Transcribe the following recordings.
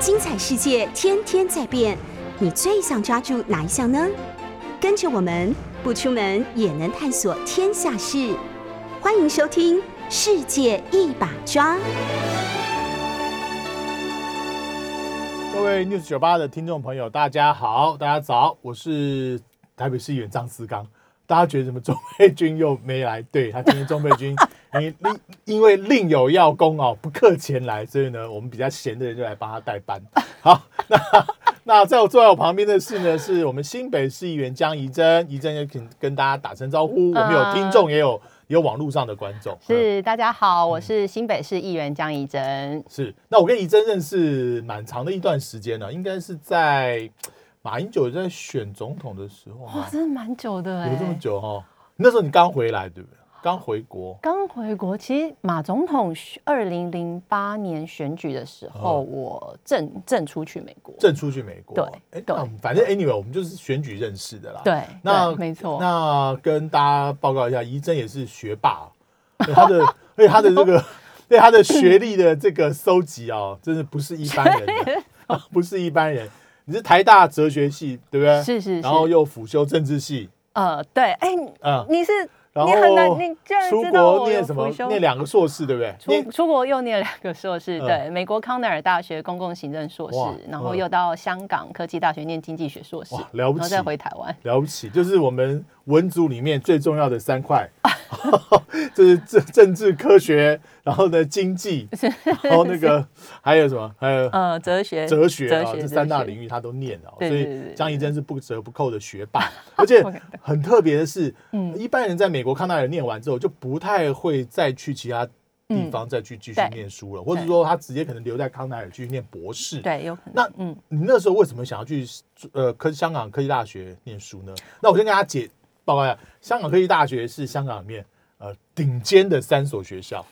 精彩世界天天在变，你最想抓住哪一项呢？跟着我们不出门也能探索天下事，欢迎收听《世界一把抓》。各位 News 九八的听众朋友，大家好，大家早，我是台北市议员张思刚。大家觉得怎么钟佩君又没来？对他今天钟佩君因另因为另有要功哦，不客前来，所以呢，我们比较闲的人就来帮他代班。好，那那在我坐在我旁边的是呢，是我们新北市议员江怡珍，怡珍也跟跟大家打声招呼。我们有听众，也有也有网络上的观众。是，大家好，我是新北市议员江怡珍。是，那我跟怡珍认识蛮长的一段时间了，应该是在马英九在选总统的时候。哇，真的蛮久的哎，有这么久哈？那时候你刚回来对不对？刚回国，刚回国。其实马总统二零零八年选举的时候，我正正出去美国，正出去美国。对，哎，对，反正 anyway，我们就是选举认识的啦。对，那没错。那跟大家报告一下，怡珍也是学霸，他的，而且他的这个，对他的学历的这个搜集啊，真的不是一般人，不是一般人。你是台大哲学系，对不对？是是。然后又辅修政治系。呃，对，哎，嗯，你是。然后出国念什么？念两个硕士，对不对？出出国又念两个硕士，对，美国康奈尔大学公共行政硕士，然后又到香港科技大学念经济学硕士，了不起，然后再回台湾，了不起，就是我们文组里面最重要的三块，就是政政治科学，然后呢经济，然后那个还有什么？还有呃哲学，哲学啊，这三大领域他都念了，所以张怡真是不折不扣的学霸，而且很特别的是，嗯，一般人在美。美国康奈尔念完之后，就不太会再去其他地方再去继续念书了，或者说他直接可能留在康奈尔继续念博士。对，有可能。那嗯，你那时候为什么想要去呃科香港科技大学念书呢？那我先跟大家解报告一下，香港科技大学是香港里面呃顶尖的三所学校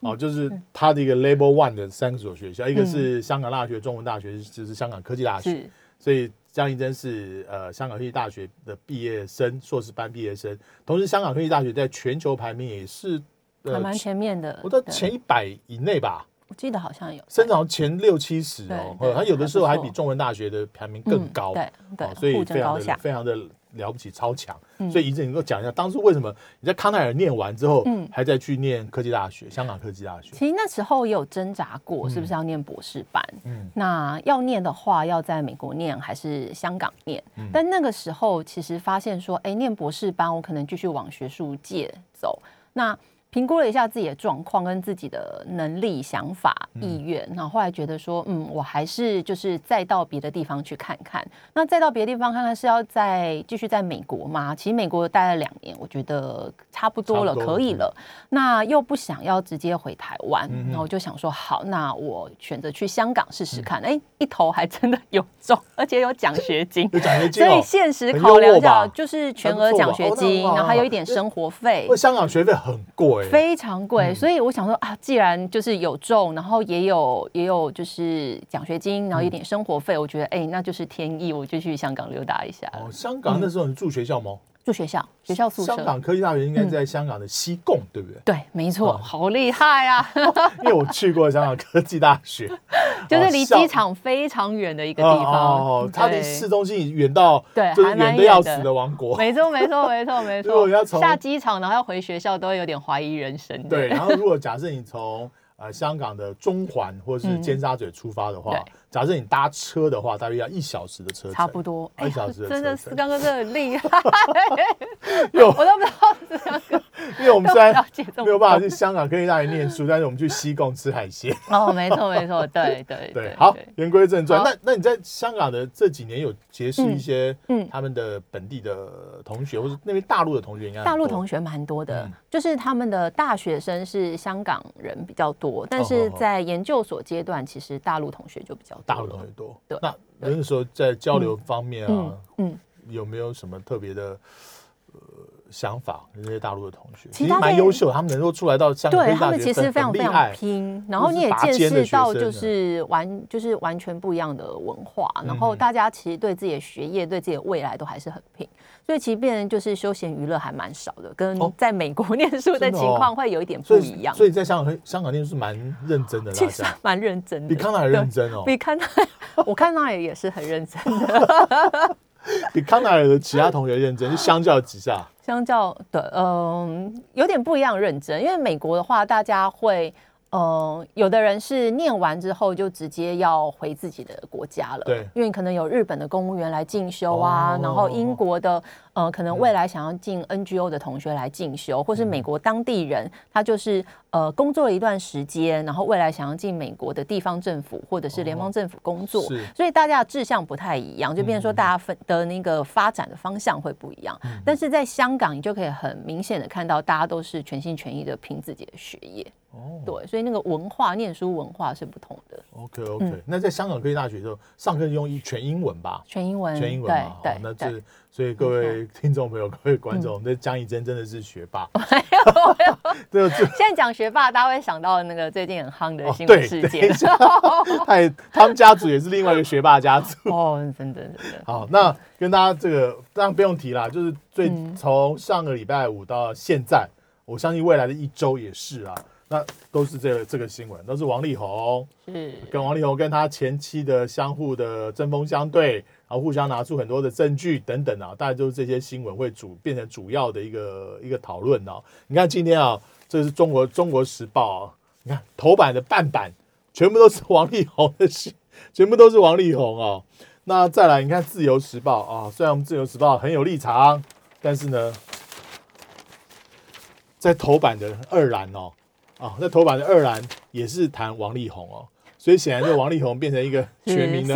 哦，就是它的一个 Level One 的三所学校，一个是香港大学、中文大学，就是香港科技大学，所以。江宜珍是呃香港科技大学的毕业生，硕士班毕业生。同时，香港科技大学在全球排名也是还蛮前面的，我在前一百以内吧。我记得好像有，升到前六七十哦。它有的时候还比中文大学的排名更高，对对，所以非常的非常的。了不起，超强！所以一阵你给我讲一下，当初为什么你在康奈尔念完之后，嗯，还在去念科技大学，香港科技大学？其实那时候也有挣扎过，是不是要念博士班？嗯，那要念的话，要在美国念还是香港念？但那个时候其实发现说，哎，念博士班，我可能继续往学术界走。那评估了一下自己的状况跟自己的能力、想法、意愿，然后后来觉得说，嗯，我还是就是再到别的地方去看看。那再到别的地方看看是要再继续在美国吗？其实美国待了两年，我觉得差不多了，可以了。那又不想要直接回台湾，然后我就想说，好，那我选择去香港试试看。哎，一头还真的有中，而且有奖学金，有奖学金，所以现实考量下就是全额奖学金，然后还有一点生活费。香港学费很贵。非常贵，所以我想说啊，既然就是有中，然后也有也有就是奖学金，然后一点生活费，我觉得哎，那就是天意，我就去香港溜达一下。哦，香港那时候你住学校吗？住学校，学校宿舍。香港科技大学应该在香港的西贡，对不对？对，没错，好厉害啊！因为我去过香港科技大学，就是离机场非常远的一个地方。哦，它离市中心远到对，就是远的要死的王国。没错，没错，没错，没错。要从下机场，然后要回学校，都会有点怀疑人生。对，然后如果假设你从呃香港的中环或者是尖沙咀出发的话。假设你搭车的话，大约要一小时的车程，差不多。一小时。真的是刚刚真的很厉害，有我都不知道为我们虽然没有办法去香港跟意大利念书，但是我们去西贡吃海鲜。哦，没错没错，对对 对。好，言归正传，那那你在香港的这几年有结识一些嗯他们的本地的同学，或者那边大陆的同学应该大陆同学蛮多的，就是他们的大学生是香港人比较多，但是在研究所阶段，其实大陆同学就比较。大陆同学多，那那时候在交流方面啊，嗯，有没有什么特别的呃想法，这些大陆的同学其其实蛮优秀，他们能够出来到香港科对他们其实非常非常拼，然后你也见识到就是完就是完全不一样的文化，然后大家其实对自己的学业、对自己的未来都还是很拼，所以其实变成就是休闲娱乐还蛮少的，跟在美国 念书的情况会有一点不一样。所以在香港香港念书是蛮认真的，其实蛮认真的，比康奈尔认真哦，比康奈 我看奈尔也是很认真的。比康奈尔的其他同学认真，就相较之下，相较的，嗯，有点不一样认真。因为美国的话，大家会，嗯，有的人是念完之后就直接要回自己的国家了，对，因为可能有日本的公务员来进修啊，然后英国的。呃，可能未来想要进 NGO 的同学来进修，或是美国当地人，他就是呃工作了一段时间，然后未来想要进美国的地方政府或者是联邦政府工作，所以大家的志向不太一样，就变成说大家分的那个发展的方向会不一样。但是在香港，你就可以很明显的看到，大家都是全心全意的拼自己的学业。哦，对，所以那个文化、念书文化是不同的。OK OK，那在香港科技大学的时候，上课用全英文吧？全英文，全英文嘛？对，那这。所以各位听众朋友、各位观众，那江怡珍真的是学霸。没有，没有。现在讲学霸，大家会想到那个最近很夯的新闻事件。太，他们家族也是另外一个学霸家族。哦，真的，真的。好，那跟大家这个当然不用提啦，就是最从上个礼拜五到现在，我相信未来的一周也是啊，那都是这个这个新闻，都是王力宏，是跟王力宏跟他前妻的相互的针锋相对。然后互相拿出很多的证据等等啊，大概就是这些新闻会主变成主要的一个一个讨论哦。你看今天啊，这是中国中国时报啊，你看头版的半版全部都是 王力宏的信，全部都是王力宏哦。那再来你看自由时报啊，虽然我们自由时报很有立场，但是呢，在头版的二栏哦，啊，哦，那头版的二蓝也是谈王力宏哦。所以显然，就王力宏变成一个全民的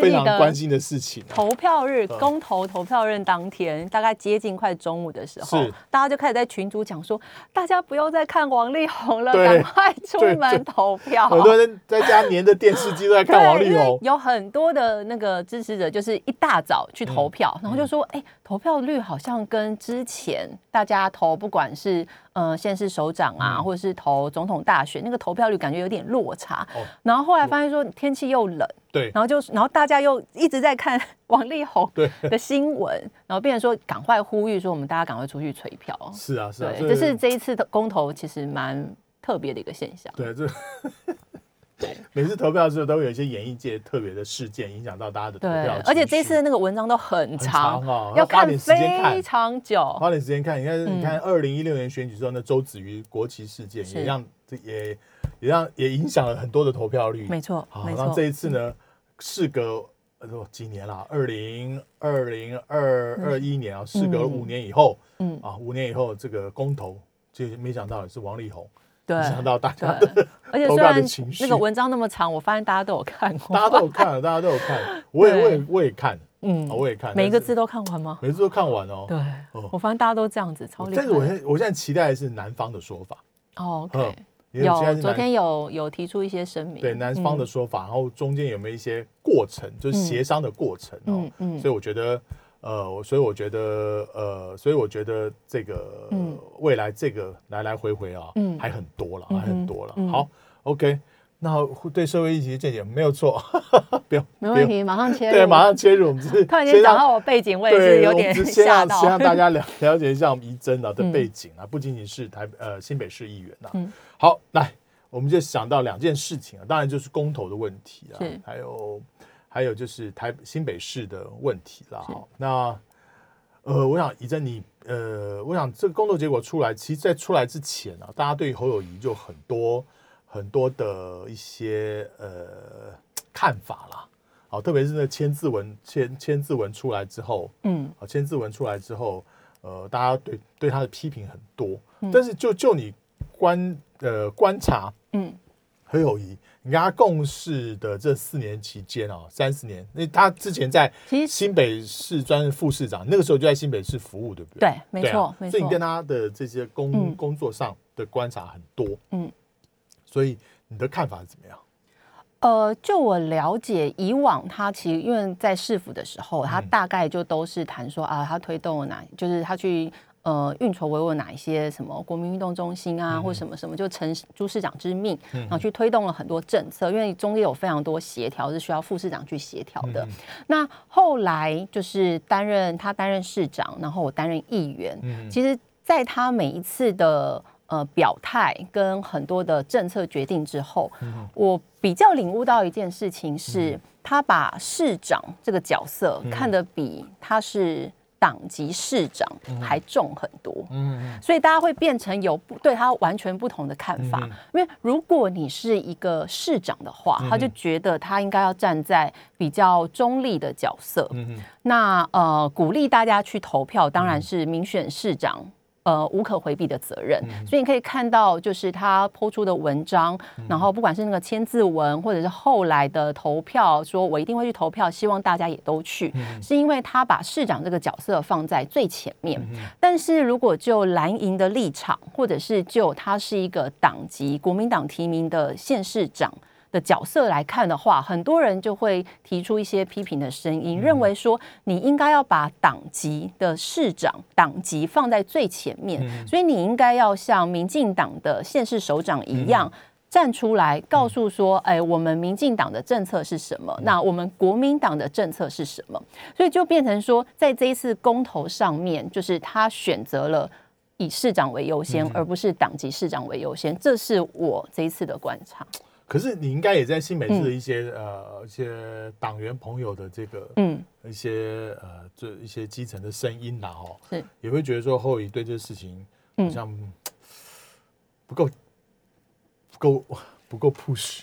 非常关心的事情。投票日，公投投票日当天，大概接近快中午的时候，大家就开始在群组讲说，大家不要再看王力宏了，赶快出门投票。很多人在家黏着电视机都在看王力宏。有很多的那个支持者，就是一大早去投票，然后就说，哎，投票率好像跟之前大家投，不管是。嗯，现是首长啊，或者是投总统大选，那个投票率感觉有点落差。然后后来发现说天气又冷，对，然后就然后大家又一直在看 王力宏的新闻，然后变成说赶快呼吁说我们大家赶快出去催票。是啊，是啊，这是这一次的公投其实蛮特别的一个现象。对，这。每次投票的时候，都有一些演艺界特别的事件影响到大家的投票。而且这次的那个文章都很长哦，要看非常久，花点时间看。你看，你看，二零一六年选举之后，那周子瑜国旗事件也让这也也让也影响了很多的投票率。没错，好，然后这一次呢，事隔呃几年了，二零二零二二一年啊，事隔五年以后，嗯。啊，五年以后这个公投，就没想到也是王力宏。没想到大家的 而且虽然那个文章那么长，我发现大家都有看过，大家都有看，大家都有看，我也我也我也看，嗯，我也看，每一个字都看完吗？每个字都看完哦。对，我发现大家都这样子，超厉害。但是我现我现在期待的是南方的说法。哦，OK，有昨天有有提出一些声明，对南方的说法，然后中间有没有一些过程，就是协商的过程哦。嗯嗯，所以我觉得。呃，所以我觉得，呃，所以我觉得这个未来这个来来回回啊，还很多了，还很多了。好，OK，那对社会议题的见解没有错，不用，没问题，马上切入，对，马上切入。我们 突然间讲到我背景，我也是有点吓到。先让大家了 了解一下我们仪真啊的背景啊，不仅仅是台呃新北市议员呐。好，来，我们就想到两件事情啊，当然就是公投的问题啊，还有。还有就是台新北市的问题了哈，那呃，我想怡珍你呃，我想这个公投结果出来，其实，在出来之前啊，大家对侯友谊就很多很多的一些呃看法啦，好，特别是那千字文千千字文出来之后，嗯，啊，千字文出来之后，呃，大家对对他的批评很多，但是就就你观呃观察，嗯，侯友谊。你跟他共事的这四年期间哦，三十年，那他之前在新北市专副市长，那个时候就在新北市服务，对不对？对，没错，没错。所以你跟他的这些工工作上的观察很多，嗯，所以你的看法是怎么样？呃，就我了解，以往他其实因为在市府的时候，他大概就都是谈说啊，他推动了哪，就是他去。呃运筹帷幄哪一些什么国民运动中心啊，或什么什么，就承朱市长之命，然后去推动了很多政策。因为中间有非常多协调是需要副市长去协调的。那后来就是担任他担任市长，然后我担任议员。其实，在他每一次的呃表态跟很多的政策决定之后，我比较领悟到一件事情是，他把市长这个角色看得比他是。党籍市长还重很多，嗯，所以大家会变成有对他完全不同的看法。因为如果你是一个市长的话，他就觉得他应该要站在比较中立的角色。嗯那呃，鼓励大家去投票，当然是民选市长。呃，无可回避的责任，所以你可以看到，就是他抛出的文章，然后不管是那个签字文，或者是后来的投票，说我一定会去投票，希望大家也都去，是因为他把市长这个角色放在最前面。但是如果就蓝营的立场，或者是就他是一个党籍国民党提名的县市长。的角色来看的话，很多人就会提出一些批评的声音，认为说你应该要把党籍的市长党籍放在最前面，所以你应该要像民进党的县市首长一样站出来，告诉说，哎，我们民进党的政策是什么？那我们国民党的政策是什么？所以就变成说，在这一次公投上面，就是他选择了以市长为优先，而不是党籍市长为优先，这是我这一次的观察。可是你应该也在新北市的一些呃一些党员朋友的这个嗯。一些呃这一些基层的声音呐哦，是。也会觉得说后裔对这个事情好像不够不够不够 push，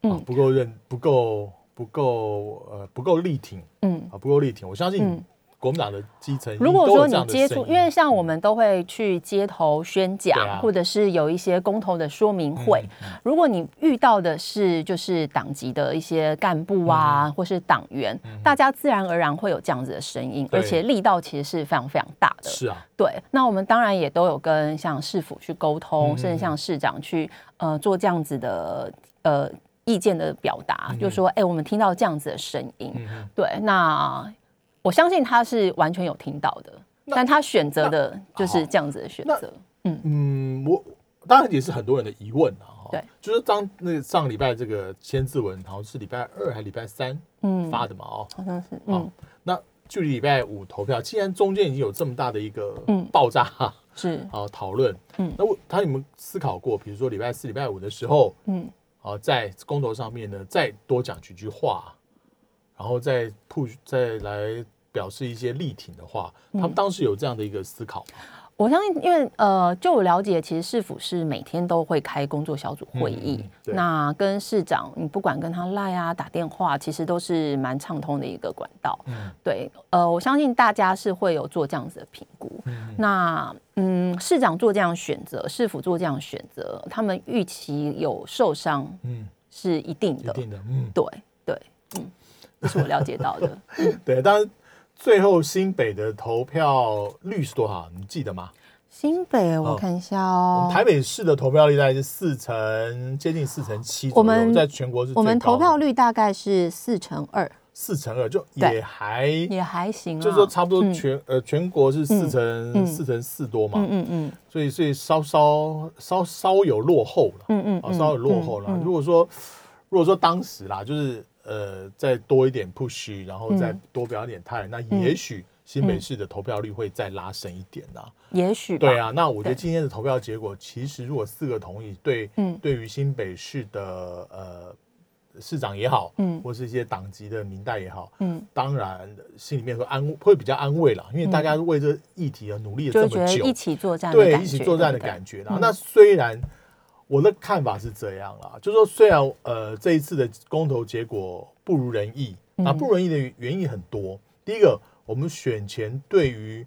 嗯。不够认不够不够呃不够力挺嗯。啊不够力挺，我相信。国民党的基层，如果说你接触，因为像我们都会去街头宣讲，或者是有一些公投的说明会。如果你遇到的是就是党籍的一些干部啊，或是党员，大家自然而然会有这样子的声音，而且力道其实是非常非常大的。是啊，对。那我们当然也都有跟像市府去沟通，甚至像市长去呃做这样子的呃意见的表达，就说哎，我们听到这样子的声音，对，那。我相信他是完全有听到的，但他选择的就是这样子的选择。嗯嗯，我当然也是很多人的疑问啊。对，就是当那上礼拜这个签字文好像是礼拜二还是礼拜三发的嘛？哦，好像是。嗯，那距离礼拜五投票，既然中间已经有这么大的一个爆炸，是啊，讨论。嗯，那我他有没有思考过，比如说礼拜四、礼拜五的时候，嗯，啊，在公投上面呢，再多讲几句话，然后再 push 再来。表示一些力挺的话，他们当时有这样的一个思考吗？我相信，因为呃，就我了解，其实市府是每天都会开工作小组会议，那跟市长，你不管跟他赖啊、打电话，其实都是蛮畅通的一个管道。嗯，对，呃，我相信大家是会有做这样子的评估。那嗯，市长做这样选择，市府做这样选择，他们预期有受伤，嗯，是一定的，一定的，嗯，对对，嗯，这是我了解到的。对，当然。最后新北的投票率是多少？你记得吗？新北我看一下哦。台北市的投票率大概是四成，接近四成七。我们在全国是，我们投票率大概是四成二。四成二就也还也还行，就是说差不多全呃全国是四成四成四多嘛。嗯嗯嗯。所以所以稍稍稍稍有落后了。嗯嗯。啊，稍有落后了。如果说如果说当时啦，就是。呃，再多一点 push，然后再多表点态，那也许新北市的投票率会再拉升一点呐。也许对啊，那我觉得今天的投票结果，其实如果四个同意，对，嗯，对于新北市的呃市长也好，嗯，或是一些党籍的民代也好，嗯，当然心里面会安会比较安慰了，因为大家为这议题而努力了这么久，一起作战，对，一起作战的感觉啦。那虽然。我的看法是这样啦，就是说，虽然呃这一次的公投结果不如人意，啊不如人意的原因很多。第一个，我们选前对于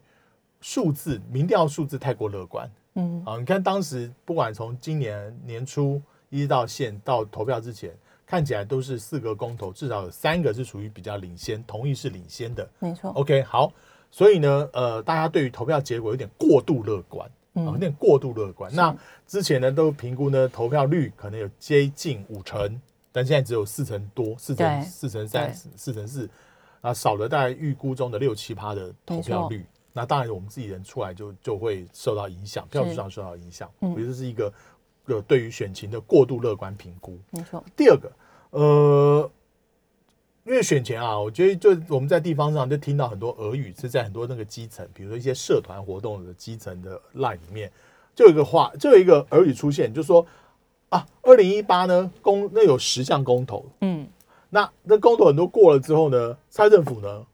数字民调数字太过乐观，嗯啊，你看当时不管从今年年初一直到现到投票之前，看起来都是四个公投，至少有三个是属于比较领先，同意是领先的，没错。OK，好，所以呢，呃，大家对于投票结果有点过度乐观。有点过度乐观。那之前呢，都评估呢，投票率可能有接近五成，但现在只有四成多，四成四成三，四成四，啊，少了大概预估中的六七趴的投票率。那当然我们自己人出来就就会受到影响，票数上受到影响。我觉得是一个呃对于选情的过度乐观评估。没错。第二个，呃，因为选前啊，我觉得就我们在地方上就听到很多俄语，是在很多那个基层，比如说一些社团活动的基层的 line 里面，就有一个话，就有一个俄语出现，就说啊，二零一八呢公那有十项公投，嗯，那那公投很多过了之后呢，蔡政府呢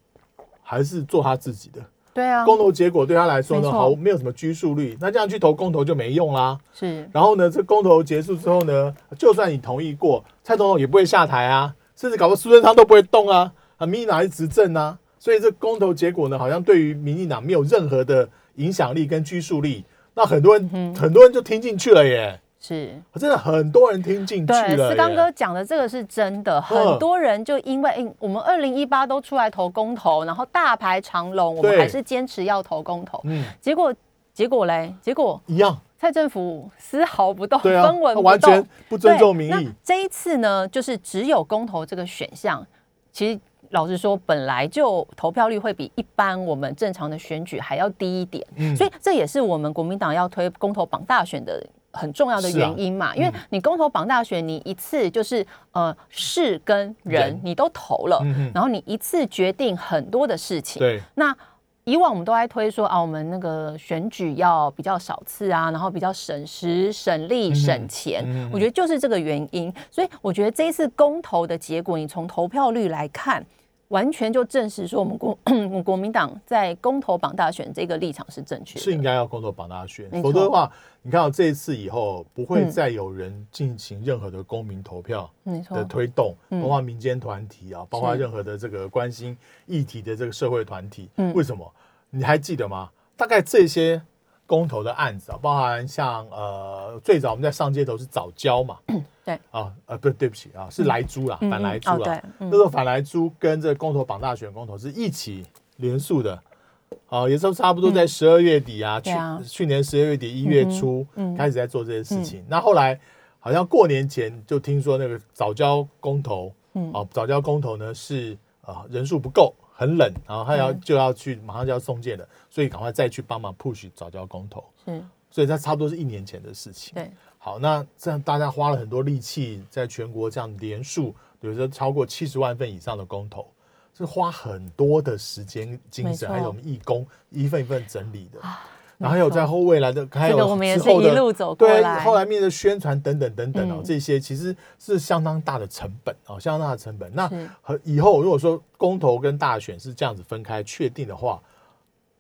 还是做他自己的，对啊，公投结果对他来说呢，好没有什么拘束力，那这样去投公投就没用啦，是，然后呢，这公投结束之后呢，就算你同意过，蔡总统也不会下台啊。甚至搞个苏贞昌都不会动啊，啊，民进党是执政啊，所以这公投结果呢，好像对于民进党没有任何的影响力跟拘束力。那很多人，很多人就听进去了耶。是，真的很多人听进去了。思刚哥讲的这个是真的，很多人就因为我们二零一八都出来投公投，然后大排长龙，我们还是坚持要投公投。嗯，结果结果嘞，结果一样。蔡政府丝毫不动，分文不全不尊重民意。这一次呢，就是只有公投这个选项。其实老实说，本来就投票率会比一般我们正常的选举还要低一点，所以这也是我们国民党要推公投榜大选的很重要的原因嘛。因为你公投榜大选，你一次就是呃事跟人你都投了，然后你一次决定很多的事情。对，那。以往我们都在推说啊，我们那个选举要比较少次啊，然后比较省时、省力、省钱。我觉得就是这个原因。所以我觉得这一次公投的结果，你从投票率来看，完全就证实说我们国 国民党在公投榜大选这个立场是正确的。是应该要公投榜大选，否则的话，你看到这一次以后，不会再有人进行任何的公民投票的推动，包括民间团体啊，包括任何的这个关心议题的这个社会团体。为什么？你还记得吗？大概这些公投的案子啊，包含像呃，最早我们在上街头是早教嘛，对。啊，呃，不，对不起啊，是莱猪啦，反莱猪啦，那时候反莱猪跟这公投绑大选公投是一起连署的，啊，也是差不多在十二月底啊，去去年十二月底一月初开始在做这些事情。那后来好像过年前就听说那个早教公投，啊，早教公投呢是啊人数不够。很冷，然后他要就要去，马上就要送件了，所以赶快再去帮忙 push 早教公投。嗯，所以他差不多是一年前的事情。对，好，那这样大家花了很多力气，在全国这样连数，比如说超过七十万份以上的公投，是花很多的时间、精神，还有我们义工一份一份整理的。然后还有在后未来的，还有之后的，对，后来面的宣传等等等等哦，这些其实是相当大的成本哦，相当大的成本。那和以后如果说公投跟大选是这样子分开确定的话，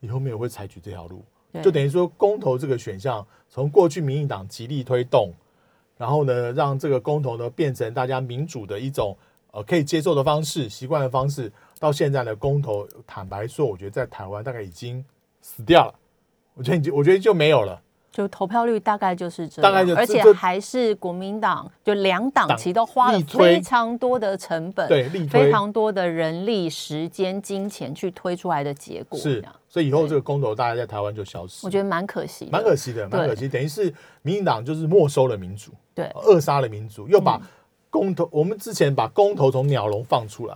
以后没有会采取这条路，就等于说公投这个选项从过去民进党极力推动，然后呢让这个公投呢变成大家民主的一种呃可以接受的方式、习惯的方式，到现在的公投，坦白说，我觉得在台湾大概已经死掉了。我觉得就我觉得就没有了，就投票率大概就是这样，大概就而且还是国民党就两党其实都花了非常多的成本，对，非常多的人力、时间、金钱去推出来的结果，是，所以以后这个公投大概在台湾就消失，我觉得蛮可惜，蛮可惜的，蛮可惜，等于是民进党就是没收了民主，对，扼杀了民主，又把公投，我们之前把公投从鸟笼放出来。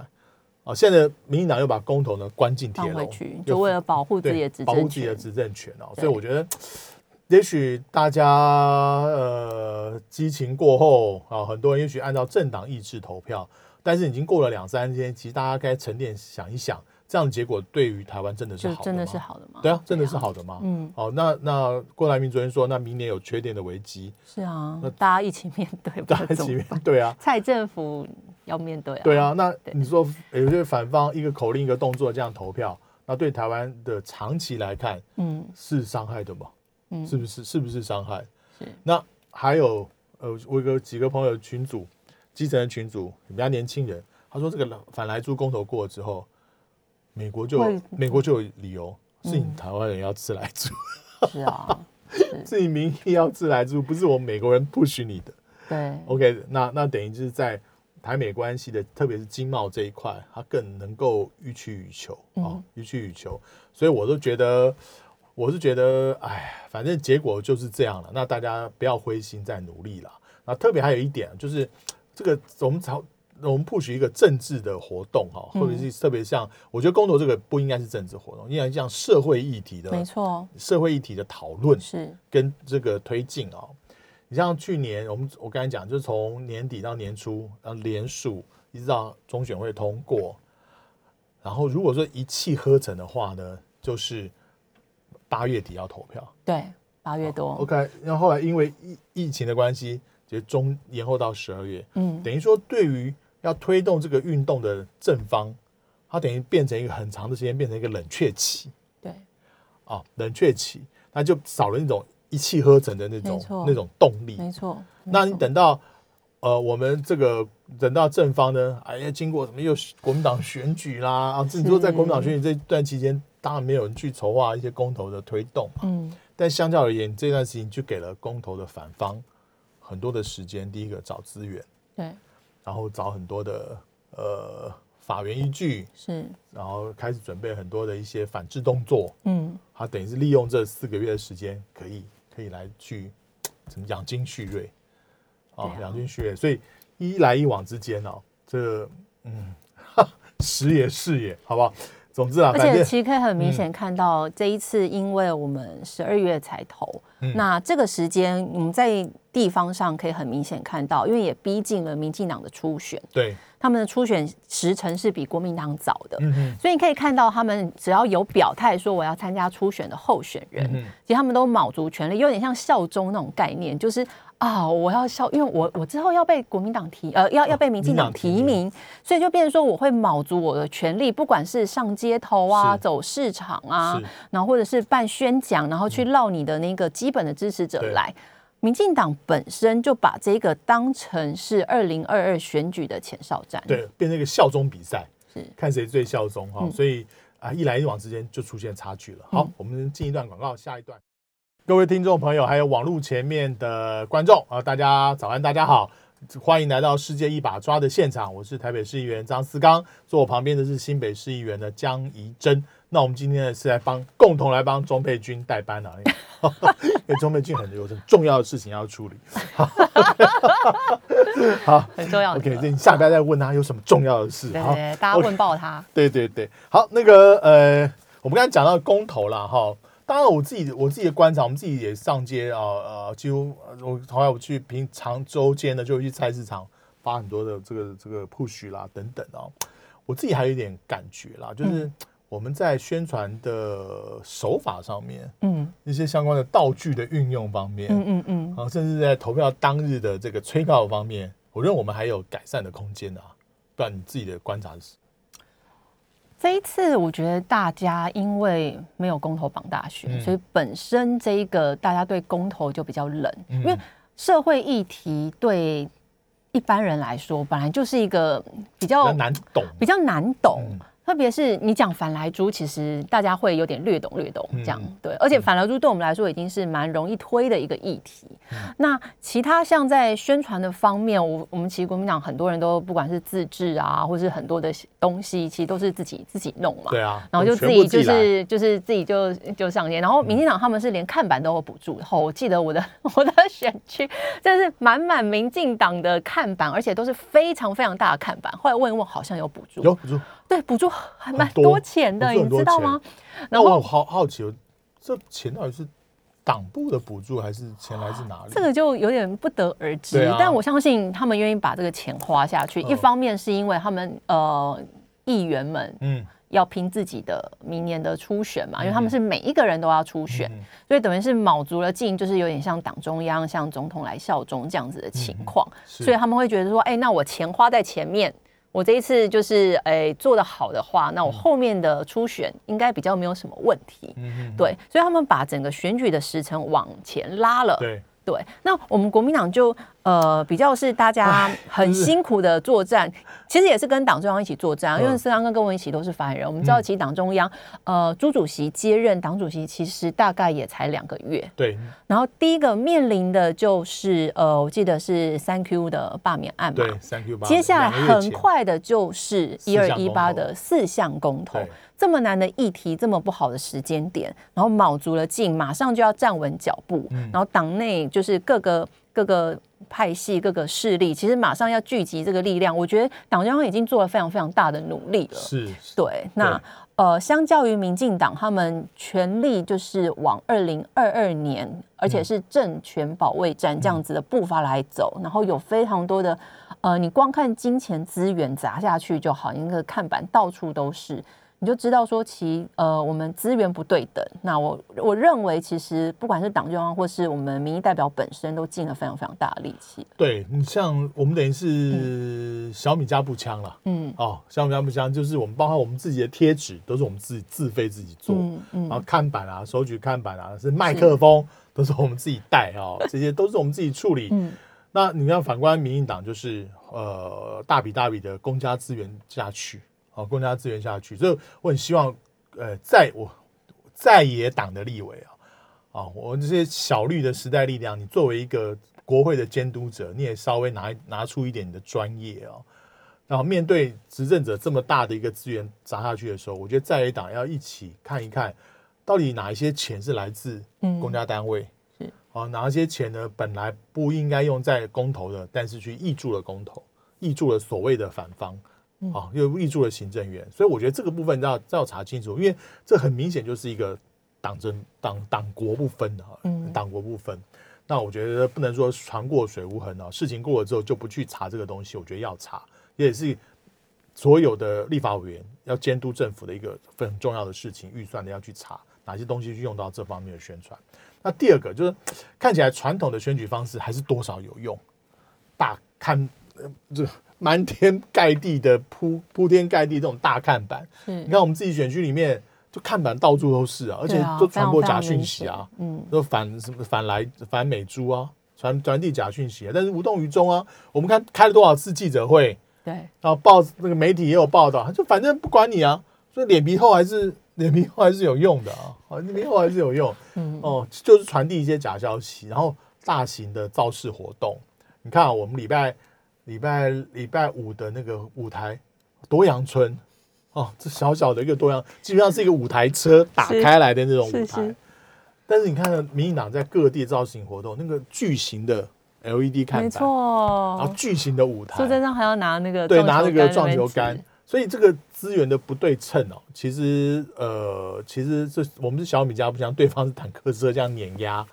哦，现在民进党又把公投呢关进铁笼，就为了保护自己的执政保护自己的执政权哦。所以我觉得，也许大家呃激情过后啊，很多人也许按照政党意志投票，但是已经过了两三天，其实大家该沉淀想一想，这样的结果对于台湾真的是好，真的是好的吗？对啊，真的是好的吗？嗯，好，那那郭台铭昨天说，那明年有缺电的危机，是啊，那大家一起面对，大家一起面对啊，蔡政府。要面对啊，对啊，那你说有些反方一个口令一个动作这样投票，那对台湾的长期来看，嗯，是伤害的吗？嗯，是不是？是不是伤害？是。那还有呃，我有个几个朋友群组，基层的群组，比较年轻人，他说这个反来猪公投过了之后，美国就美国就有理由，是你台湾人要吃来猪，是啊，是你民意要自来猪，不是我们美国人不许你的。对，OK，那那等于就是在。台美关系的，特别是经贸这一块，它更能够予取予求啊，予取予求。所以我都觉得，我是觉得，哎，反正结果就是这样了。那大家不要灰心，再努力了。那特别还有一点，就是这个我们朝我们 push 一个政治的活动哈，或者是特别像，我觉得公投这个不应该是政治活动，应该像社会议题的，没错，社会议题的讨论是跟这个推进啊。你像去年我们我刚才讲，就是从年底到年初，然后连署一直到中选会通过，然后如果说一气呵成的话呢，就是八月底要投票，对，八月多。OK，然后后来因为疫疫情的关系，就中延后到十二月，嗯，等于说对于要推动这个运动的正方，它等于变成一个很长的时间，变成一个冷却期，对，啊，冷却期，那就少了那种。一气呵成的那种那种动力，没错。那你等到呃，我们这个等到正方呢？哎呀，经过什么又国民党选举啦啊，你说在国民党选举这段期间，当然没有人去筹划一些公投的推动嘛。嗯。但相较而言，这段时间就给了公投的反方很多的时间。第一个找资源，对，然后找很多的呃。法源依据是，然后开始准备很多的一些反制动作，嗯，他等于是利用这四个月的时间，可以可以来去怎么养精蓄锐，啊，养精蓄锐，所以一来一往之间哦，这嗯，时也是也，好不好？总之啊，而且其实可以很明显看到，这一次因为我们十二月才投，那这个时间我们在地方上可以很明显看到，因为也逼近了民进党的初选，对。他们的初选时程是比国民党早的，所以你可以看到，他们只要有表态说我要参加初选的候选人，其实他们都卯足全力，有点像效忠那种概念，就是啊，我要效，因为我我之后要被国民党提，呃，要要被民进党提名，所以就变成说我会卯足我的全力，不管是上街头啊，走市场啊，然后或者是办宣讲，然后去绕你的那个基本的支持者来。民进党本身就把这个当成是二零二二选举的前哨战，对，变成一个效忠比赛，是。看谁最效忠哈。所以啊，一来一往之间就出现差距了。好，我们进一段广告，下一段，各位听众朋友，还有网络前面的观众啊，大家早安，大家好，欢迎来到世界一把抓的现场，我是台北市议员张思刚，坐我旁边的是新北市议员的江怡珍。那我们今天呢是来帮共同来帮钟佩君代班啊，因为钟佩君很有很重要的事情要处理。好，很重要。OK，你下边再问他有什么重要的事。对，大家问爆他。对对对，好，那个呃，我们刚才讲到公投了哈。当然，我自己我自己的观察，我们自己也上街啊呃，几乎我后来我去平常周间呢，就去菜市场发很多的这个这个 push 啦等等哦。我自己还有一点感觉啦，就是。我们在宣传的手法上面，嗯，一些相关的道具的运用方面，嗯嗯嗯，啊，甚至在投票当日的这个催告方面，我认为我们还有改善的空间的啊。不然你自己的观察是？这一次，我觉得大家因为没有公投绑大选，所以本身这一个大家对公投就比较冷，因为社会议题对一般人来说本来就是一个比较难懂，比较难懂。特别是你讲反来猪，其实大家会有点略懂略懂这样对，而且反来猪对我们来说已经是蛮容易推的一个议题。那其他像在宣传的方面，我我们其实国民党很多人都不管是自制啊，或是很多的东西，其实都是自己自己弄嘛。对啊，然后就自己就是就是自己就就上街。然后民进党他们是连看板都有补助。然后我记得我的 我的选区真是满满民进党的看板，而且都是非常非常大的看板。后来问一问，好像有补助。有补助。对，补助还蛮多钱的，你知道吗？那我好好奇，这钱到底是党部的补助，还是钱来自哪里？这个就有点不得而知。但我相信他们愿意把这个钱花下去，一方面是因为他们呃议员们嗯要拼自己的明年的初选嘛，因为他们是每一个人都要初选，所以等于是卯足了劲，就是有点像党中央、像总统来效忠这样子的情况，所以他们会觉得说，哎，那我钱花在前面。我这一次就是诶做的好的话，那我后面的初选应该比较没有什么问题。嗯对，所以他们把整个选举的时程往前拉了。对对，那我们国民党就。呃，比较是大家很辛苦的作战，其实也是跟党中央一起作战，因为四刚哥跟我一起都是发言人，我们知道其实党中央，呃，朱主席接任党主席其实大概也才两个月，对。然后第一个面临的就是呃，我记得是三 Q 的罢免案嘛，对，三 Q 接下来很快的就是一二一八的四项公投，这么难的议题，这么不好的时间点，然后卯足了劲，马上就要站稳脚步，然后党内就是各个。各个派系、各个势力，其实马上要聚集这个力量。我觉得党中央已经做了非常非常大的努力了。是，对。那呃，相较于民进党，他们全力就是往二零二二年，而且是政权保卫战这样子的步伐来走，然后有非常多的呃，你光看金钱资源砸下去就好，那个看板到处都是。你就知道说，其呃，我们资源不对等。那我我认为，其实不管是党中央或是我们民意代表本身，都尽了非常非常大的力气。对你像我们等于是小米加步枪了，嗯，哦，小米加步枪就是我们包括我们自己的贴纸，都是我们自己自费自己做，嗯嗯，然后看板啊，手举看板啊，是麦克风都是我们自己带啊，这些都是我们自己处理。嗯，那你要反观民进党，就是呃大笔大笔的公家资源下去。哦，公家资源下去，所以我很希望，呃，在我在野党的立委啊，啊，我们这些小绿的时代力量，你作为一个国会的监督者，你也稍微拿拿出一点你的专业啊，然后面对执政者这么大的一个资源砸下去的时候，我觉得在野党要一起看一看，到底哪一些钱是来自公家单位，是啊，哪一些钱呢，本来不应该用在公投的，但是去挹注了公投，挹注了所谓的反方。啊，又预注了行政院，所以我觉得这个部分要要查清楚，因为这很明显就是一个党争党党国不分的哈，党国不分。那我觉得不能说船过水无痕啊，事情过了之后就不去查这个东西，我觉得要查，也是所有的立法委员要监督政府的一个很重要的事情，预算的要去查哪些东西去用到这方面的宣传。那第二个就是看起来传统的选举方式还是多少有用，大看这。满天盖地的铺铺天盖地这种大看板，你看我们自己选区里面，就看板到处都是啊，而且都传播假讯息啊，嗯，都反什么反来反美猪啊，传传递假讯息啊，但是无动于衷啊。我们看开了多少次记者会，对，然后报那个媒体也有报道，就反正不管你啊，所以脸皮厚还是脸皮厚还是有用的啊，脸皮厚还是有用，嗯。哦，就是传递一些假消息，然后大型的造势活动，你看我们礼拜。礼拜礼拜五的那个舞台，多阳村。哦，这小小的一个多阳，基本上是一个舞台车打开来的那种舞台。但是你看，民进党在各地造型活动，那个巨型的 LED 看板，没错，然后巨型的舞台，苏贞昌还要拿那个对拿那个撞球杆，所以这个资源的不对称哦，其实呃，其实这我们是小米家不像对方是坦克车这样碾压。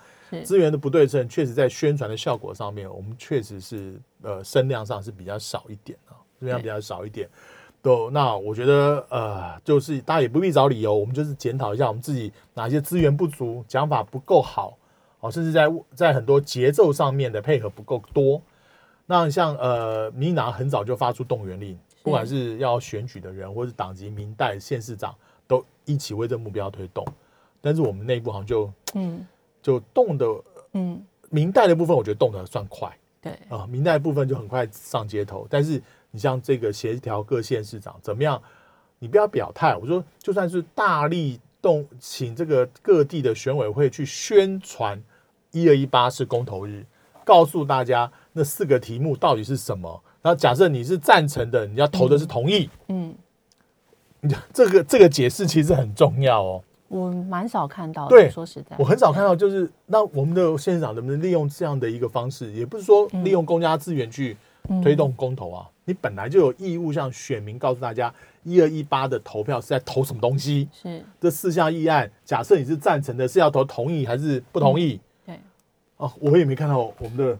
资源的不对称，确实在宣传的效果上面，我们确实是呃声量上是比较少一点啊，声量比较少一点。都那我觉得呃，就是大家也不必找理由，我们就是检讨一下我们自己哪些资源不足，讲法不够好，哦，甚至在在很多节奏上面的配合不够多。那像呃，民党很早就发出动员令，不管是要选举的人，或是党籍民代、县市长，都一起为这目标推动。但是我们内部好像就嗯。就动的，嗯，明代的部分我觉得动的算快，对啊，明代部分就很快上街头。但是你像这个协调各县市长怎么样，你不要表态。我说就算是大力动，请这个各地的选委会去宣传一二一八是公投日，告诉大家那四个题目到底是什么。然后假设你是赞成的，你要投的是同意，嗯，你这个这个解释其实很重要哦。我蛮少看到，对，说实在，我很少看到，就是那我们的县长能不能利用这样的一个方式，也不是说利用公家资源去推动公投啊，你本来就有义务向选民告诉大家，一二一八的投票是在投什么东西，是。这四项议案，假设你是赞成的，是要投同意还是不同意？对，哦，我也没看到我们的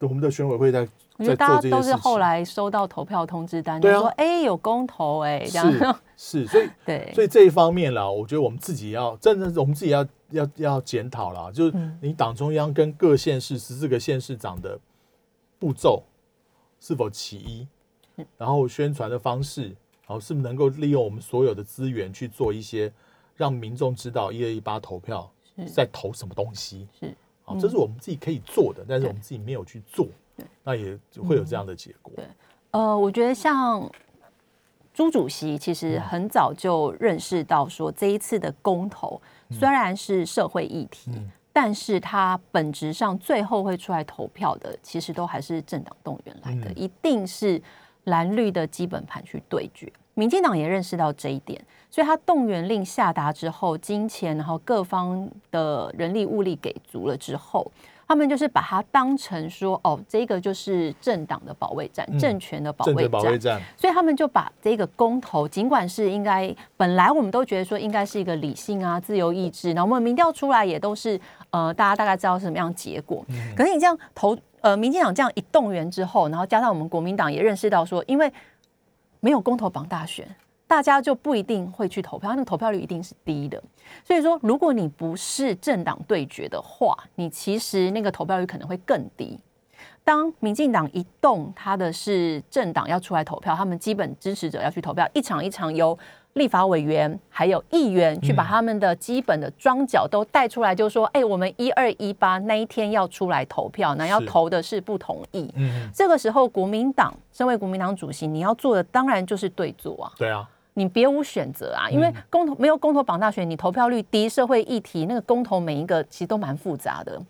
我们的选委会在。我觉得大家都是后来收到投票通知单，就说哎有公投哎，这样是，所以 对，所以这一方面啦，我觉得我们自己要真的是我们自己要要要检讨啦，就是你党中央跟各县市十四个县市长的步骤是否齐一，然后宣传的方式，然后是不是能够利用我们所有的资源去做一些让民众知道一二一八投票在投什么东西，是。啊，这是我们自己可以做的，但是我们自己没有去做。那也会有这样的结果。对，呃，我觉得像朱主席其实很早就认识到，说这一次的公投虽然是社会议题，但是他本质上最后会出来投票的，其实都还是政党动员来的，一定是蓝绿的基本盘去对决。民进党也认识到这一点，所以他动员令下达之后，金钱然后各方的人力物力给足了之后。他们就是把它当成说，哦，这个就是政党的保卫战，政权的保卫战，所以他们就把这个公投，尽管是应该本来我们都觉得说应该是一个理性啊、自由意志，然后我们民调出来也都是呃，大家大概知道是什么样结果。可是你这样投呃，民进党这样一动员之后，然后加上我们国民党也认识到说，因为没有公投绑大选。大家就不一定会去投票，那个投票率一定是低的。所以说，如果你不是政党对决的话，你其实那个投票率可能会更低。当民进党一动，他的是政党要出来投票，他们基本支持者要去投票，一场一场由立法委员还有议员去把他们的基本的庄脚都带出来，就说：“哎，我们一二一八那一天要出来投票，那要投的是不同意。”嗯，这个时候国民党身为国民党主席，你要做的当然就是对坐啊。对啊。你别无选择啊，因为公投没有公投榜大选，你投票率低，社会议题那个公投每一个其实都蛮复杂的，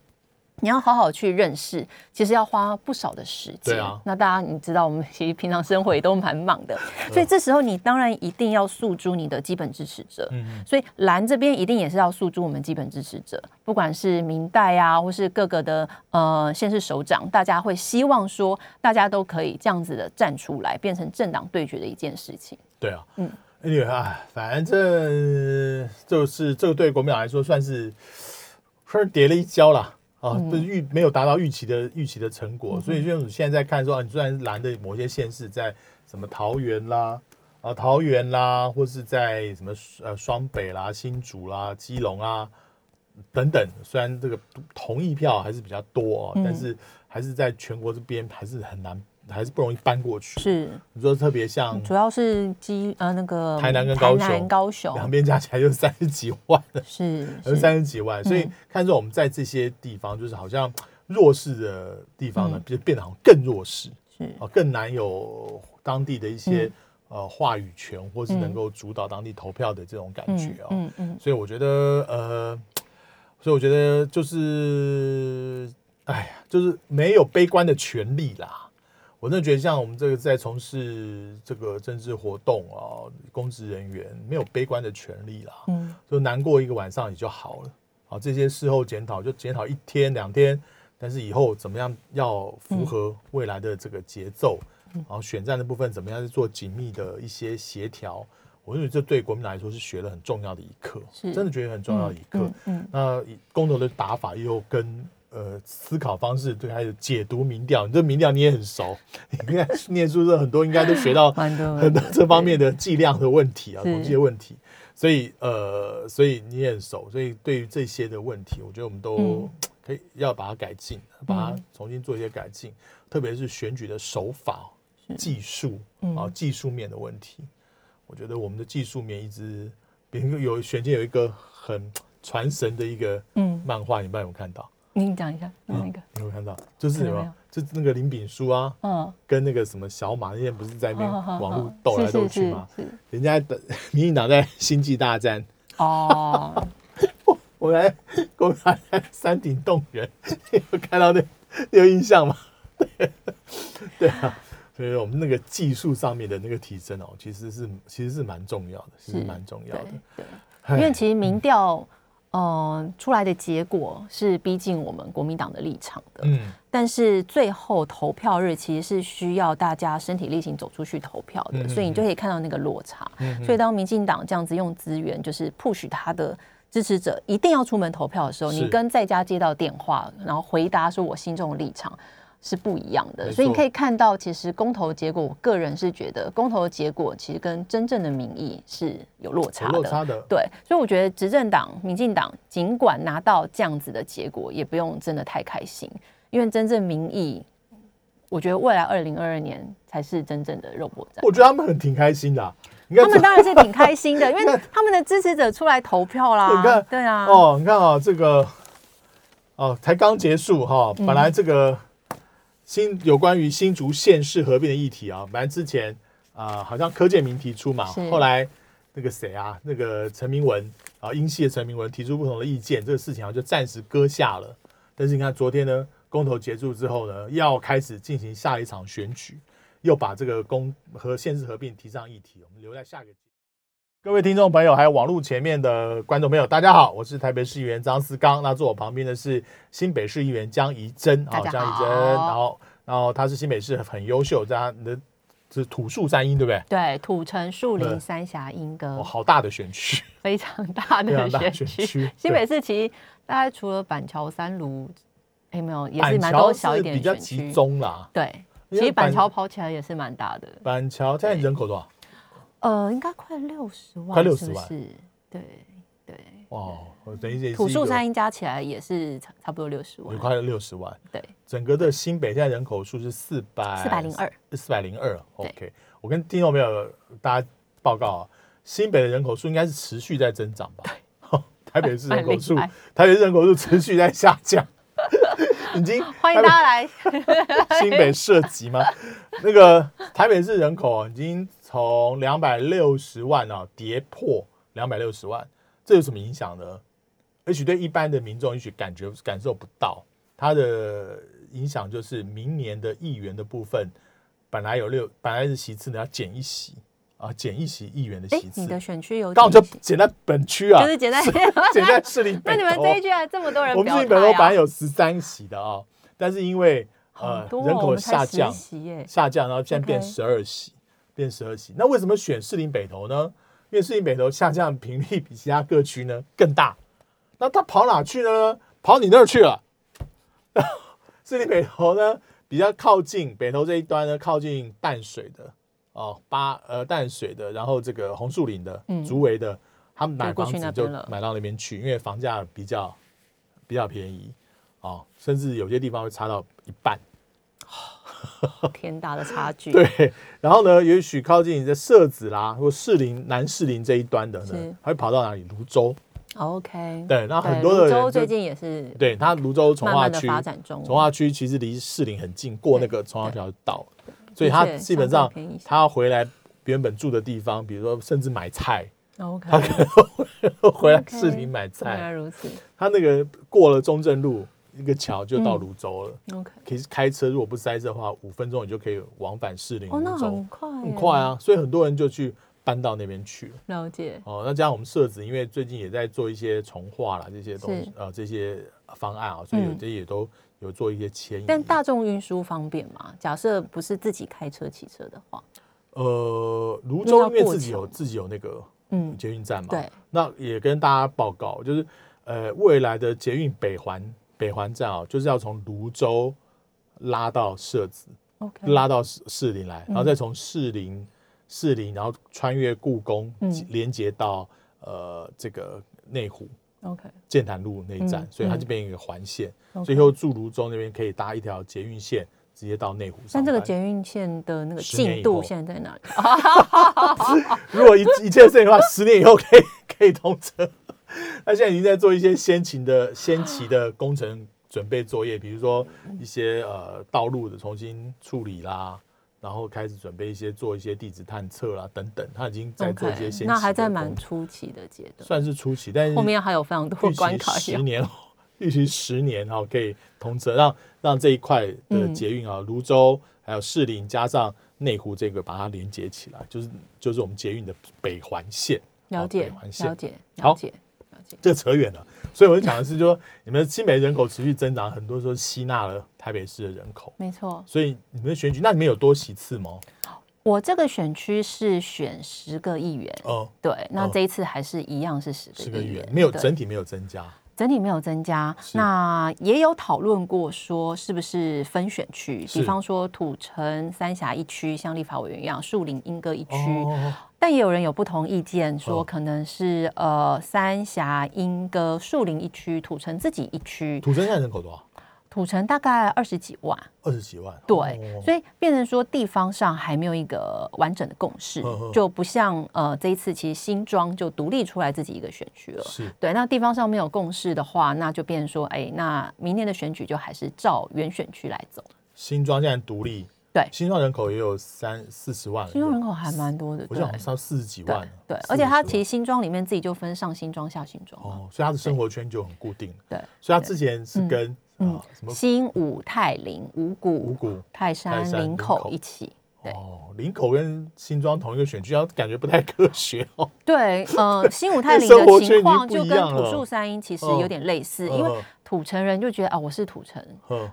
你要好好去认识，其实要花不少的时间。那大家你知道，我们其实平常生活也都蛮忙的，所以这时候你当然一定要诉诸你的基本支持者。嗯所以蓝这边一定也是要诉诸我们基本支持者，不管是明代啊，或是各个的呃县市首长，大家会希望说大家都可以这样子的站出来，变成政党对决的一件事情。对啊，嗯，因为啊，反正就是这个对国民党来说算是算是跌了一跤啦。啊，不是预没有达到预期的预期的成果，所以就现在在看说，你虽然蓝的某些县市在什么桃园啦，啊桃园啦，或是在什么呃双北啦、新竹啦、基隆啊等等，虽然这个同意票还是比较多哦，但是还是在全国这边还是很难。还是不容易搬过去。是，你说特别像，主要是基呃那个台南跟高雄，高雄两边加起来就三十几万了。是，是三十几万。所以看出我们在这些地方，就是好像弱势的地方呢，就变得好像更弱势，是啊，更难有当地的一些呃话语权，或是能够主导当地投票的这种感觉哦。嗯嗯。所以我觉得呃，所以我觉得就是，哎呀，就是没有悲观的权利啦。我真的觉得，像我们这个在从事这个政治活动啊，公职人员没有悲观的权利啦，嗯，就难过一个晚上也就好了。好，这些事后检讨就检讨一天两天，但是以后怎么样要符合未来的这个节奏，然后选战的部分怎么样去做紧密的一些协调，我认为这对国民来说是学了很重要的一课，是真的觉得很重要的一课。嗯，那公投的打法又跟。呃，思考方式对，还有解读民调，你这民调你也很熟，你看念书的很多应该都学到 很多这方面的计量的问题啊，统计的问题，所以呃，所以你也很熟，所以对于这些的问题，我觉得我们都可以要把它改进，把它重新做一些改进，特别是选举的手法、技术啊，技术面的问题，我觉得我们的技术面一直，比如有选前有一个很传神的一个嗯。漫画，你们有没有看到？你讲一下那个，有没有看到？就是什么？就是那个林炳书啊，嗯，跟那个什么小马那天不是在那边网络斗来斗去吗？人家的 民进党在星际大战哦，我来我来山顶洞人，有看到那有印象吗？对 对啊，所以我们那个技术上面的那个提升哦，其实是其实是蛮重要的，其实蛮重要的。对，因为其实民调。嗯，出来的结果是逼近我们国民党的立场的。嗯，但是最后投票日其实是需要大家身体力行走出去投票的，所以你就可以看到那个落差。所以当民进党这样子用资源，就是 push 他的支持者一定要出门投票的时候，你跟在家接到电话，然后回答说我心中的立场。是不一样的，所以你可以看到，其实公投结果，我个人是觉得公投的结果其实跟真正的民意是有落差的。落差的，对，所以我觉得执政党民进党尽管拿到这样子的结果，也不用真的太开心，因为真正民意，我觉得未来二零二二年才是真正的肉搏战。我觉得他们很挺开心的，他们当然是挺开心的，因为 他们的支持者出来投票啦。你看，对啊，哦，你看啊，这个哦，才刚结束哈，本来这个。新有关于新竹县市合并的议题啊，本来之前啊，好像柯建明提出嘛，后来那个谁啊，那个陈明文啊，英系的陈明文提出不同的意见，这个事情啊就暂时搁下了。但是你看昨天呢，公投结束之后呢，要开始进行下一场选举，又把这个公和县市合并提上议题，我们留在下一个。各位听众朋友，还有网络前面的观众朋友，大家好，我是台北市议员张思刚。那坐我旁边的是新北市议员江怡珍，啊江怡珍，然后然后他是新北市很优秀，在他的是土树山鹰，对不对？对，土城、树林、对三峡、莺歌哦，，好大的选区，非常大的 的选选区区。新北市其实大概除了板桥、三芦，哎没有，也是蛮多小一是比较集。中啦。对，其实板桥跑起来也是蛮大的。板桥现在人口多少？呃，应该快六十万，快六十万是？对对，哇，我等于土树山应加起来也是差差不多六十万。有快六十万。对，整个的新北现在人口数是四百四百零二四百零二。对 OK，我跟听众朋友大家报告啊，新北的人口数应该是持续在增长吧？台北市人口数台北市人口数持续在下降，已经 欢迎大家来。新北涉及吗？那个台北市人口已经从两百六十万啊跌破两百六十万，这有什么影响呢？也许对一般的民众，也许感觉感受不到它的影响，就是明年的议员的部分，本来有六，本来是席次呢要减一席啊，减一席议员的哎席，次你，的选区有刚好就减在本区啊，就是减在是 减在市里那你们这一区啊这么多人表我们士林北投态啊？本来有十三席的啊，但是因为呃哦人口我们才10下降，下降，然后现在变十二席，变十二席。那为什么选士林北投呢？因为士林北投下降的频率比其他各区呢更大。那他跑哪去呢？跑你那儿去了。士林北投呢比较靠近北投这一端呢，靠近淡水的哦，八呃淡水的，然后这个红树林的、嗯竹围的，他们买房子就买到那边去，因为房价比较比较便宜哦，甚至有些地方会差到一半。天大的差距。对，然后呢，也许靠近你的社子啦，或士林南士林这一端的呢会跑到哪里？泸州。OK，对，那对很多的泸州最近也是对它泸州从化区发展中，从化区其实离士林很近，过那个从化桥就到了，所以它基本上相对便宜一些他要回来原本住的地方，比如说甚至买菜，OK，他可能回来士林买原菜，来如此。他那个过了中正路一个桥就到泸州了。OK，可以开车，如果不塞车的话，五分钟你就可以往返士林、哦，那泸州。很快，很快。啊，所以很多人就去搬到那边去了。了解，哦，那加上我们社子，因为最近也在做一些重化啦，这些东西是，呃，这些方案啊，所以有嗯些也都有做一些迁移。但大众运输方便吗？假设不是自己开车骑车的话，呃，泸州因为自己有自己有那个嗯，捷运站嘛，对，那也跟大家报告，就是呃，未来的捷运北环北环站哦，就是要从泸州拉到社子，OK，拉到士士林来，然后嗯再从士林士林，然后穿越故宫，嗯。连接到呃这个内湖 OK，建潭路那一站，嗯所以它嗯。这边有一个环线，OK。所以以后住泸州那边可以搭一条捷运线，直接到内湖上。但这个捷运线的那个10年以进度现在在哪里？如果一一切顺利的话，十年以后可以可以通车。他现在已经在做一些先行的先期的工程准备作业，比如说一些呃道路的重新处理啦，然后开始准备一些做一些地质探测啦等等，他已经在做一些先那还在蛮初期的阶段，算是初期，但是后面还有非常多关卡要。十年后，预期十年哈可以通车，让让这一块的嗯捷运啊，泸州还有士林加上内湖这个把它连接起来，就是就是我们捷运的北环线。了解北环，线。了解，了解，这个扯远了，所以我就讲的是说，你们新北人口持续增长，很多时候吸纳了台北市的人口，没错，所以你们的选举，那你们有多席次吗？我这个选区是选十个议员，哦，对，那哦这一次还是一样是十十个议员个议员，，没有对整体没有增加，整体没有增加。是那也有讨论过说，是不是分选区？是比方说土城、三峡一区，像立法委员一样，树林、莺歌一区。哦，但也有人有不同意见，说哦可能是呃三峡、莺歌、树林一区，土城自己一区，土城现在人口多少？土城大概二十几万。二十几万。对，哦所以变成说地方上还没有一个完整的共识就不像呃这一次其实新庄就独立出来自己一个选区了。是对，那地方上没有共识的话，那就变成说，哎，那明年的选举就还是照原选区来走。新庄现在独立，对。新庄人口也有三四十万了，新庄人口还蛮多的，对。我记得好像上四十几万了。对，40而且他其实新庄里面自己就分上新庄、下新庄哦，所以他的生活圈就很固定。对，所以他之前是跟嗯啊什么？新武、泰林、五五谷、泰山、林口。一起。对。哦，林口跟新庄同一个选区，要感觉不太科学哦。对，呃，新武泰林的情况就跟土树三英其实有点类似，因为嗯土城人就觉得啊我是土城，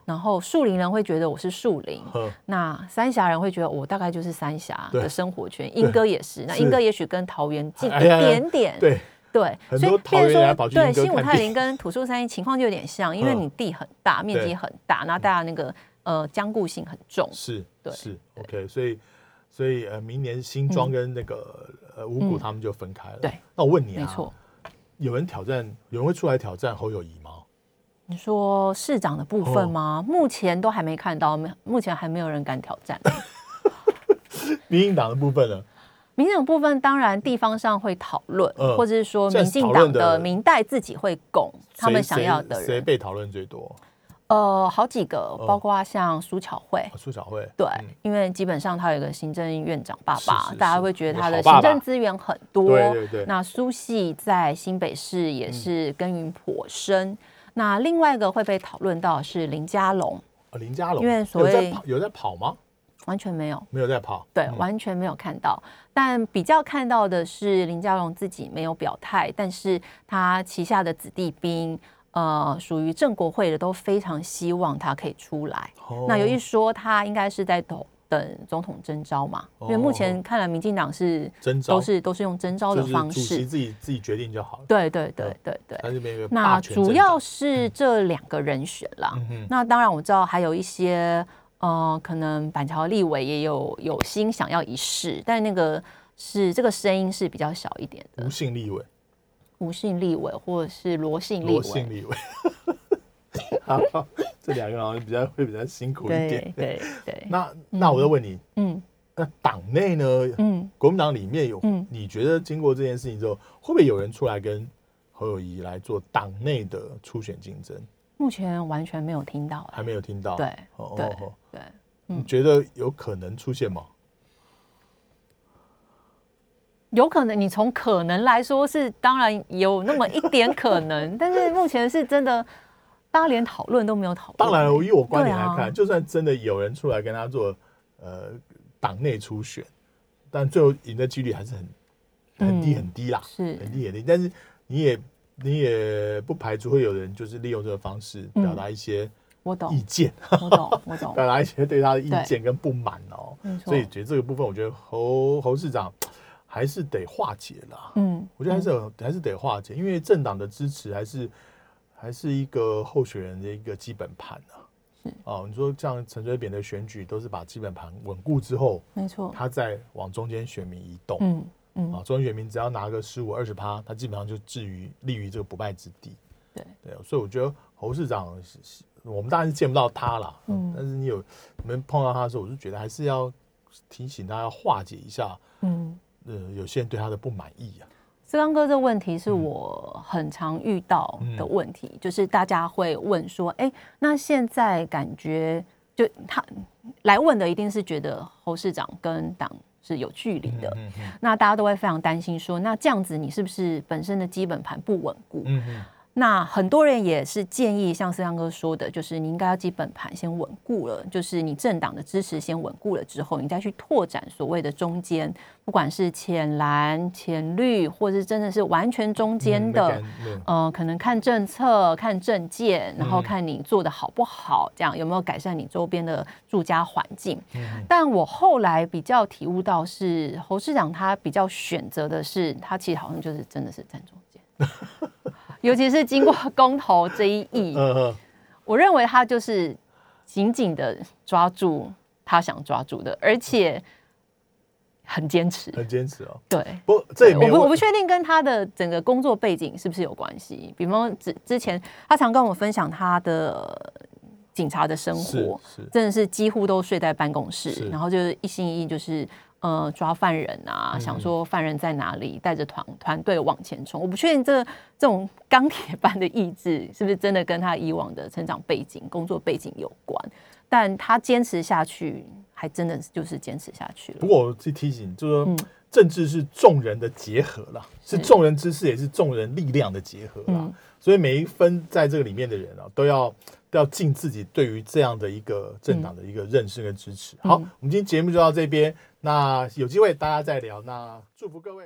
然后树林人会觉得我是树林，那三峡人会觉得我大概就是三峡的生活圈，英哥也是，那是莺歌也许跟桃园近一点点，对，对，所以多桃园变说对新武泰林跟土树三英情况就有点像，因为嗯。你地很大，面积对。很大，然后大家那个呃僵固性很重，是对是 OK，所以所以呃，明年新庄跟那个呃五股他们就分开了。嗯对，那我问你啊，没错。有人挑战，有人会出来挑战侯友谊吗？你说市长的部哦分吗？目前都还没看到，没目前还没有人敢挑战。民进党的部分呢？民进党部分当然地方上会讨论，嗯或者是说民进党的民代自己会拱他们想要的谁。被讨论最多？呃，好几个，包括像苏巧慧。哦苏巧慧。对嗯，因为基本上他有一个行政院长爸爸，是是是大家会觉得他的行政资源很多。对对对那苏系在新北市也是耕耘颇深。那另外一个会被讨论到是林佳龙，哦林佳龙，因为所有在谓有在跑吗？完全没有。没有在跑。对，嗯完全没有看到。但比较看到的是林佳龙自己没有表态，但是他旗下的子弟兵，呃，属于正国会的都非常希望他可以出来。哦那有一说他应该是在等等总统征召嘛，因为目前看来民进党是征召都是都是用征召的就是方主席式。自己自己决定就好了。对对对对对。那主要是这两个人选啦。嗯那当然我知道还有一些，呃，可能板桥立委也有有心想要一试，但那个是这个声音是比较小一点的无，姓立委，吴姓立委或者是罗姓立罗姓委。立委。好，这两个好像比较会比较辛苦一对点。对对，那那我再问你，嗯那党内呢？嗯，国民党里面有，嗯你觉得经过这件事情之后，会不会有人出来跟侯友谊来做党内的初选竞争？目前完全没有听到、还没有听到。对对哦哦哦对，你觉得有可能出现吗？有可能你从可能来说是当然有那么一点可能，但是目前是真的，大家连讨论都没有讨论。当然，以我观点来看，啊就算真的有人出来跟他做呃党内初选，但最后赢的几率还是很很低嗯很低啦，是很低很低。但是你也你也不排除会有人就是利用这个方式嗯表达一些我懂意，见，我懂，我懂。表达一些对他的意见跟不满哦。所以觉得这个部分，我觉得侯侯市长还是得化解啦。嗯，我觉得还是有、还是得化解，因为政党的支持还是还是一个候选人的一个基本盘啊。是哦，你说像陈水扁的选举都是把基本盘稳固之后，没错。他再往中间选民移动。嗯嗯啊，中间选民只要拿个十五二十趴，他基本上就置于立于这个不败之地。对对，所以我觉得侯市长我们当然是见不到他啦，嗯但是你有你们碰到他的时候，我就觉得还是要提醒他要化解一下，嗯，呃，有些人对他的不满意啊。思刚哥这问题是我很常遇到的问题，就是大家会问说，哎、那现在感觉就他来问的一定是觉得侯市长跟党是有距离的，嗯嗯那大家都会非常担心说，那这样子你是不是本身的基本盘不稳固？那很多人也是建议，像思阳哥说的，就是你应该要基本盘先稳固了，就是你政党的支持先稳固了之后，你再去拓展所谓的中间，不管是浅蓝、浅绿，或者是真的是完全中间的，嗯可能看政策、看政见，然后嗯看你做的好不好，这样有没有改善你周边的住家环境。嗯但我后来比较体悟到是，侯市长他比较选择的是，他其实好像就是真的是站中间，尤其是经过公投这一役，我认为他就是紧紧的抓住他想抓住的，而且很坚持。很坚持哦。对，不，这也我不我不确定跟他的整个工作背景是不是有关系。比方之之前，他常跟我分享他的警察的生活，是真的是几乎都睡在办公室，然后就是一心一意就是呃抓犯人啊，嗯想说犯人在哪里，带着团团队往前冲。我不确定这这种钢铁般的意志是不是真的跟他以往的成长背景、工作背景有关，但他坚持下去还还真的就是坚持下去了。不过我去提醒，就是说政治是众人的结合啦，是众人之事，也是众人力量的结合啦。所以每一分在这个里面的人啊，都要都要尽自己对于这样的一个政党的一个认识跟支持。好，我们今天节目就到这边，那有机会大家再聊。那祝福各位。